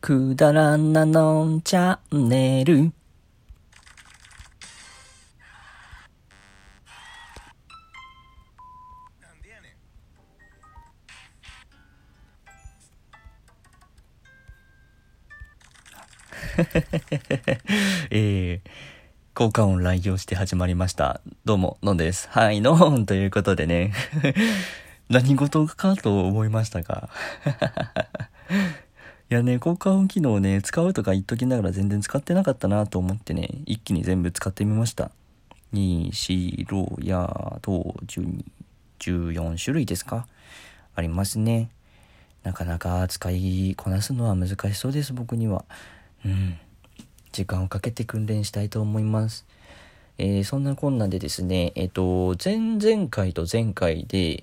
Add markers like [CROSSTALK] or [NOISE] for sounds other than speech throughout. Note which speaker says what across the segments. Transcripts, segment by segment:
Speaker 1: くだらんなのんチャンネル。[LAUGHS] えー、効果音来用して始まりました。どうも、のんです。はい、のん [LAUGHS] ということでね。[LAUGHS] 何事かと思いましたが。いやね、効果音機能ね、使うとか言っときながら全然使ってなかったなと思ってね、一気に全部使ってみました。に、し、ろ、や、と、12、14種類ですか？ありますね。なかなか使いこなすのは難しそうです、僕には。うん。時間をかけて訓練したいと思います。えーそんなこんなでですね、えっ、と、前々回と前回で、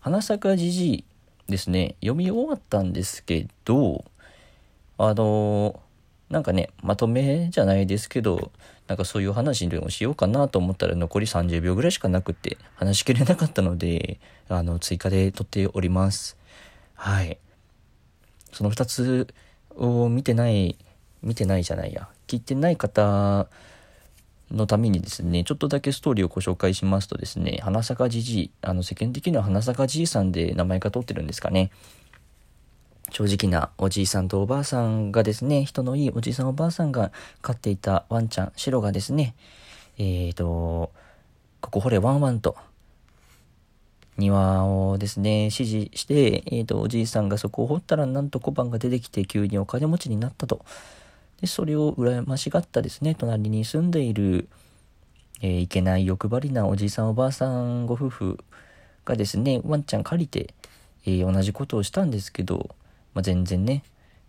Speaker 1: 花咲じじいですね、読み終わったんですけど、あのなんかね、まとめじゃないですけど、なんかそういう話をしようかなと思ったら残り30秒ぐらいしかなくて話しきれなかったので、あの、追加で撮っております。はい。その2つを見てない、見てないじゃないや、聞いてない方のためにですね、ちょっとだけストーリーをご紹介しますとですね、花咲じじい、あの世間的には花咲じいさんで名前が取ってるんですかね。正直なおじいさんとおばあさんがですね、人のいいおじいさんおばあさんが飼っていたワンちゃん、シロがですね、えーと、ここ掘れワンワンと、庭をですね、指示して、えーと、おじいさんがそこを掘ったらなんと小判が出てきて急にお金持ちになったと。で、それを羨ましがったですね、隣に住んでいる、えーいけない欲張りなおじいさんおばあさんご夫婦がですね、ワンちゃん借りて、えー同じことをしたんですけど、まあ、全然ね、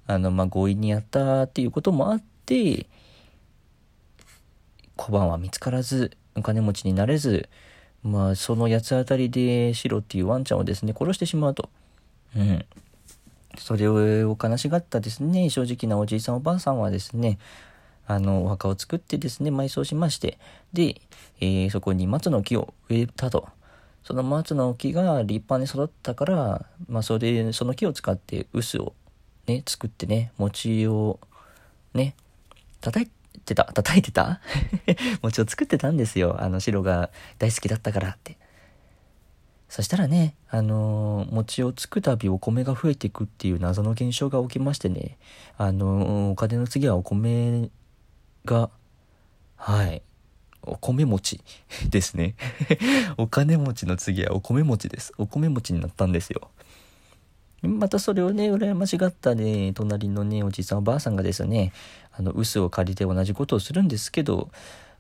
Speaker 1: あの、ま、強引にやったっていうこともあって、小判は見つからず、お金持ちになれず、まあ、その八つ当たりで、シロっていうワンちゃんをですね、殺してしまうと。うん。それを悲しがったですね、正直なおじいさんおばあさんはですね、あの、お墓を作ってですね、埋葬しまして、で、えーそこに松の木を植えたと。その松の木が立派に育ったから、まあ、それで、その木を使って臼をね、作ってね、餅をね、叩いてた叩いてた？[LAUGHS] 餅を作ってたんですよ。あの、白が大好きだったからって。そしたらね、あの餅をつくたびお米が増えていくっていう謎の現象が起きましてね、あのお金の次はお米が、はい、お米餅 [LAUGHS] ですね。[LAUGHS] お金持ちの次はお米餅です。お米餅になったんですよ。またそれをね、羨ましがったね、隣のね、おじいさんおばあさんがですね、あの、臼を借りて同じことをするんですけど、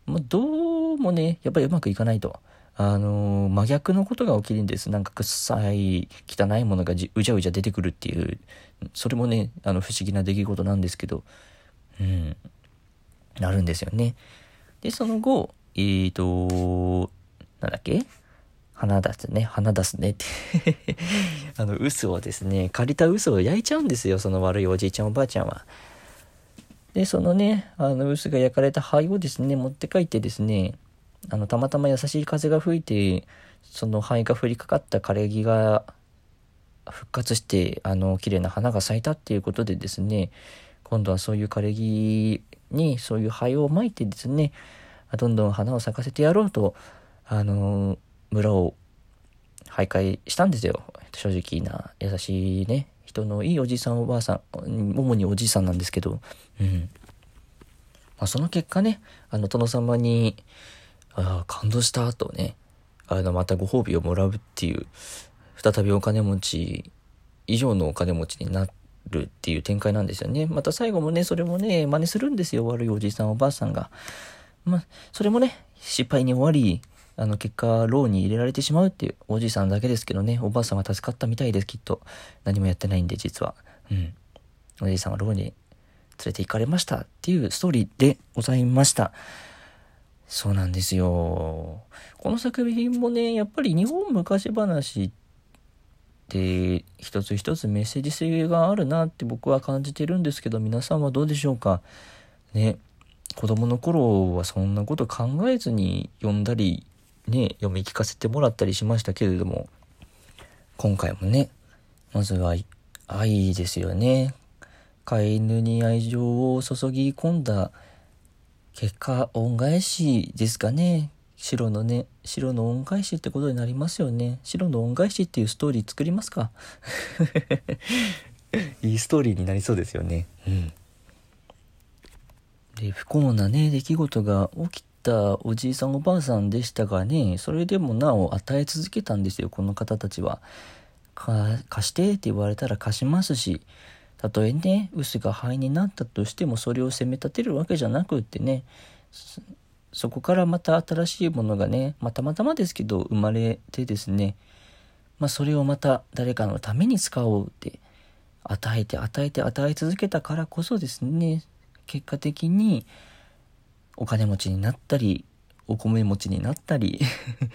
Speaker 1: まあ、どうもね、やっぱりうまくいかないと。あの真逆のことが起きるんです。なんか臭い、汚いものがじうじゃうじゃ出てくるっていう、それもね、あの、不思議な出来事なんですけど、うん、なるんですよね。で、その後、えーと、なんだっけ？花出すね、花出すねって。[LAUGHS] あの、嘘をですね、借りた嘘を焼いちゃうんですよ、その悪いおじいちゃんおばあちゃんは。で、そのね、あの、臼が焼かれた灰をですね、持って帰ってですね、あの、たまたま優しい風が吹いて、その灰が降りかかった枯れ木が復活して、あの、綺麗な花が咲いたっていうことでですね、今度はそういう枯れ木にそういう灰をまいてですね、どんどん花を咲かせてやろうと、あの、村を徘徊したんですよ。正直な、優しいね、人のいいおじいさんおばあさん、主におじいさんなんですけど、うん。まあ、その結果ね、あの、殿様に、ああ、感動したとね、あの、またご褒美をもらうっていう、再びお金持ち以上のお金持ちになってるっていう展開なんですよね。また最後もね、それもね、真似するんですよ、悪いおじいさんおばあさんが。まあ、それもね、失敗に終わり、あの、結果、牢に入れられてしまうっていう、おじいさんだけですけどね、おばあさんは助かったみたいです、きっと。何もやってないんで、実は。うん。おじいさんは牢に連れて行かれましたっていうストーリーでございました。そうなんですよ。この作品もね、やっぱり日本昔話って一つ一つメッセージ性があるなって僕は感じてるんですけど、皆さんはどうでしょうか？ね、子供の頃はそんなこと考えずに読んだり、ね、読み聞かせてもらったりしましたけれども、今回もね、まずは愛ですよね。飼い犬に愛情を注ぎ込んだ結果恩返しですかね白のね白の恩返しってことになりますよね。白の恩返しっていうストーリー作りますか？[LAUGHS] いいストーリーになりそうですよね。うん。で不幸なね出来事が起きたおじいさんおばあさんでしたがねそれでもなお与え続けたんですよこの方たちは。貸してって言われたら貸しますしたとえね臼が灰になったとしてもそれを責め立てるわけじゃなくってねそこからまた新しいものがね、まあ、たまたまですけど生まれてですね、まあ、それをまた誰かのために使おうって与えて与えて与え続けたからこそですね結果的にお金持ちになったりお米持ちになったり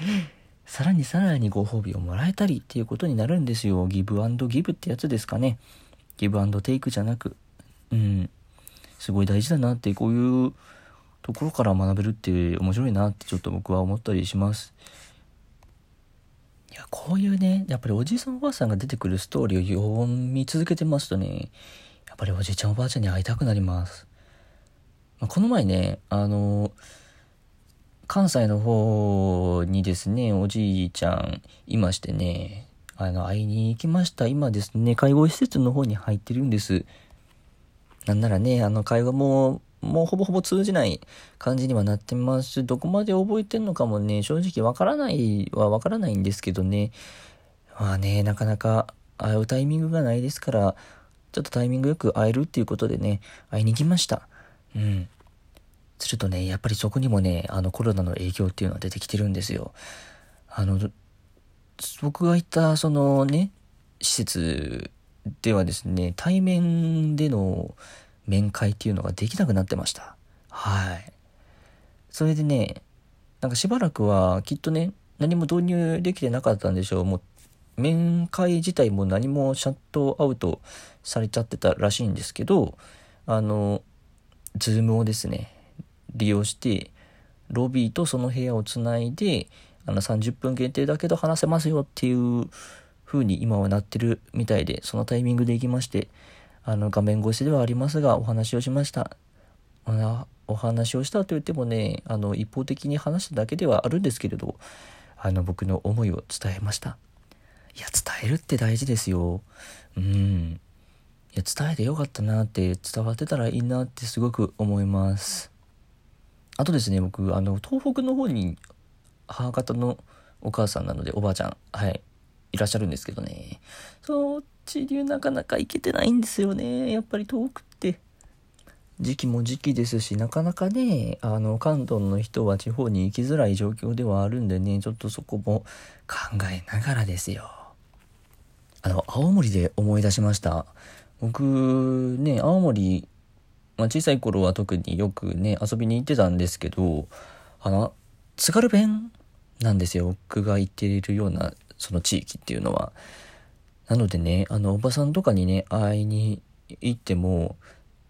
Speaker 1: [LAUGHS] さらにさらにご褒美をもらえたりっていうことになるんですよ。ギブギブってやつですかね。ギブテイクじゃなくうんすごい大事だなってこういうところから学べるって面白いなってちょっと僕は思ったりしますいやこういうねやっぱりおじいさんおばあさんが出てくるストーリーを読み続けてますとねやっぱりおじいちゃんおばあちゃんに会いたくなりますまあ、この前ね、あの、関西の方にですね、おじいちゃんいましてね、あの、会いに行きました。今ですね、介護施設の方に入ってるんです。なんならね、あの、会話も、もうほぼほぼ通じない感じにはなってますし、どこまで覚えてんのかもね、正直わからないはわからないんですけどね。まあね、なかなか会うタイミングがないですから、ちょっとタイミングよく会えるっていうことでね、会いに行きました。うん。するとね、やっぱりそこにもね、あのコロナの影響っていうのは出てきてるんですよ。あの、僕が行ったそのね、施設ではですね、対面での面会っていうのができなくなってました。はい。それでね、なんかしばらくはきっとね、何も導入できてなかったんでしょう。もう面会自体も何もシャットアウトされちゃってたらしいんですけど、あの、 Zoomをですね、利用して、ロビーとその部屋をつないで、あの30分限定だけど話せますよっていう風に今はなってるみたいで、そのタイミングで行きまして、あの画面越しではありますが、お話をしました。お話をしたと言ってもね、あの一方的に話しただけではあるんですけれど、あの僕の思いを伝えました。いや、伝えるって大事ですよ。うん。いや伝えてよかったなって伝わってたらいいなってすごく思いますあとですね僕あの東北の方に母方のお母さんなのでおばあちゃんはいいらっしゃるんですけどねそっちになかなか行けてないんですよね。やっぱり遠くって。時期も時期ですしなかなかねあの関東の人は地方に行きづらい状況ではあるんでねちょっとそこも考えながらですよ。あの青森で思い出しました。僕ね青森、まあ、小さい頃は特によくね遊びに行ってたんですけどあの津軽弁なんですよ。僕が行っているようなその地域っていうのは。なのでねあのおばさんとかにね会いに行っても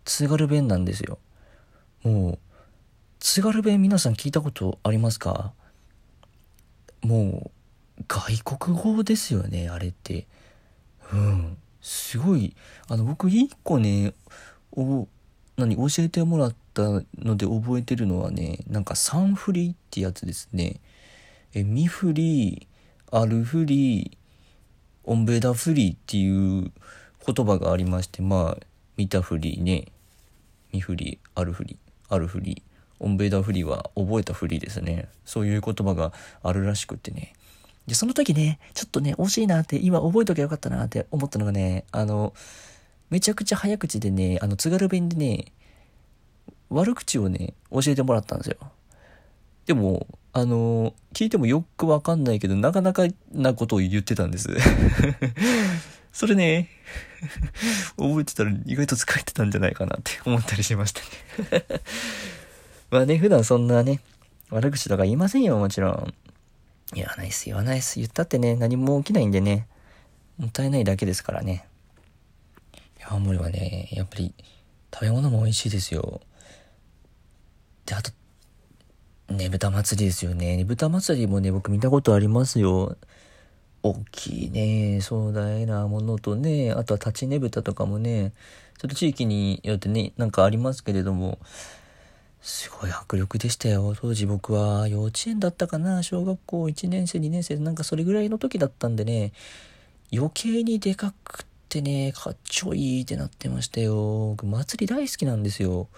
Speaker 1: 津軽弁なんですよ。もう津軽弁皆さん聞いたことありますか？もう外国語ですよねあれって。うん。すごい、あの、僕一個ね、お、何、教えてもらったので覚えてるのはね、なんかサンフリってやつですね。え、ミフリ、アルフリ、オンベダフリーっていう言葉がありまして、まあ、ミタフリね、ミフリ、アルフリ、アルフリ、オンベダフリーは覚えたフリですね。そういう言葉があるらしくってね。で、その時ね、ちょっとね、惜しいなって、今覚えときゃよかったなって思ったのがね、あの、めちゃくちゃ早口でね、あの、津軽弁でね、悪口をね、教えてもらったんですよ。でも、あの、聞いてもよくわかんないけど、なかなかなことを言ってたんです。[LAUGHS] それね、[LAUGHS] 覚えてたら意外と使えてたんじゃないかなって思ったりしましたね [LAUGHS] まあね、普段そんなね、悪口とか言いませんよ、もちろん。言わないっす、言わないっす。言ったってね、何も起きないんでね、もったいないだけですからね。いや、青森はね、やっぱり食べ物も美味しいですよ。で、あと、ねぶた祭りですよね。ねぶた祭りもね、僕見たことありますよ。大きいね、壮大なものとね、あとは立ちねぶたとかもね、ちょっと地域によってね、なんかありますけれども、すごい迫力でしたよ。当時僕は幼稚園だったかな小学校1年生、2年生、なんかそれぐらいの時だったんでね、余計にでかくってね、かっちょいいってなってましたよ。僕祭り大好きなんですよ。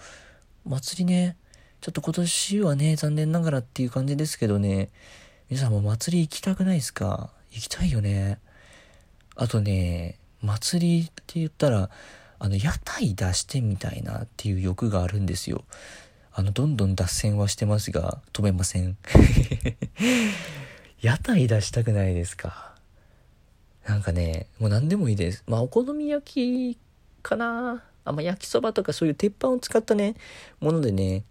Speaker 1: 祭りね、ちょっと今年はね、残念ながらっていう感じですけどね、皆さんも祭り行きたくないですか？行きたいよね。あとね、祭りって言ったら、あの、屋台出してみたいなっていう欲があるんですよ。あの、どんどん脱線はしてますが、止めません。[LAUGHS] 屋台出したくないですか？なんかね、もう何でもいいです。まあ、お好み焼きかなあ、まあ、焼きそばとかそういう鉄板を使ったね、ものでね、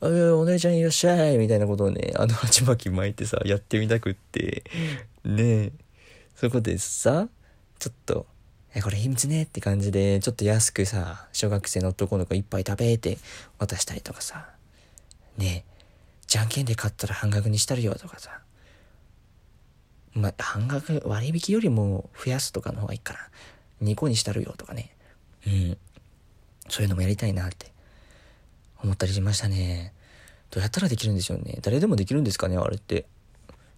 Speaker 1: あお姉ちゃんいらっしゃいみたいなことをね、あの鉢巻き巻いてさ、やってみたくって、ね。え、そこでさ、ちょっと、え、これ秘密ねって感じで、ちょっと安くさ、小学生の男の子一杯食べて渡したりとかさ、ね。え、じゃんけんで買ったら半額にしたるよとかさ、まあ、半額、割引よりも増やすとかの方がいいから、2個にしたるよとかね、うん、そういうのもやりたいなって思ったりしましたね。どうやったらできるんでしょうね。誰でもできるんですかね、あれって。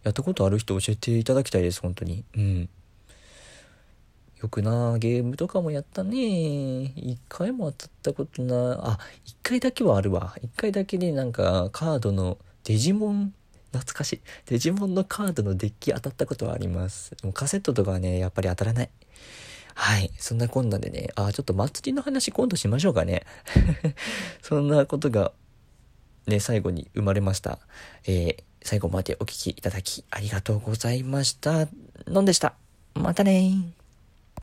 Speaker 1: やったことある人教えていただきたいです、本当に。うん。よくなゲームとかもやったね一回も当たったことなあ一回だけはあるわ一回だけでなんかカードのデジモン懐かしいデジモンのカードのデッキ当たったことはありますもうカセットとかはねやっぱり当たらないはい。そんなこんなでねあちょっと祭りの話今度しましょうかね。[LAUGHS] そんなことがね最後に生まれました。えー、最後までお聴きいただきありがとうございました。のんでした。またね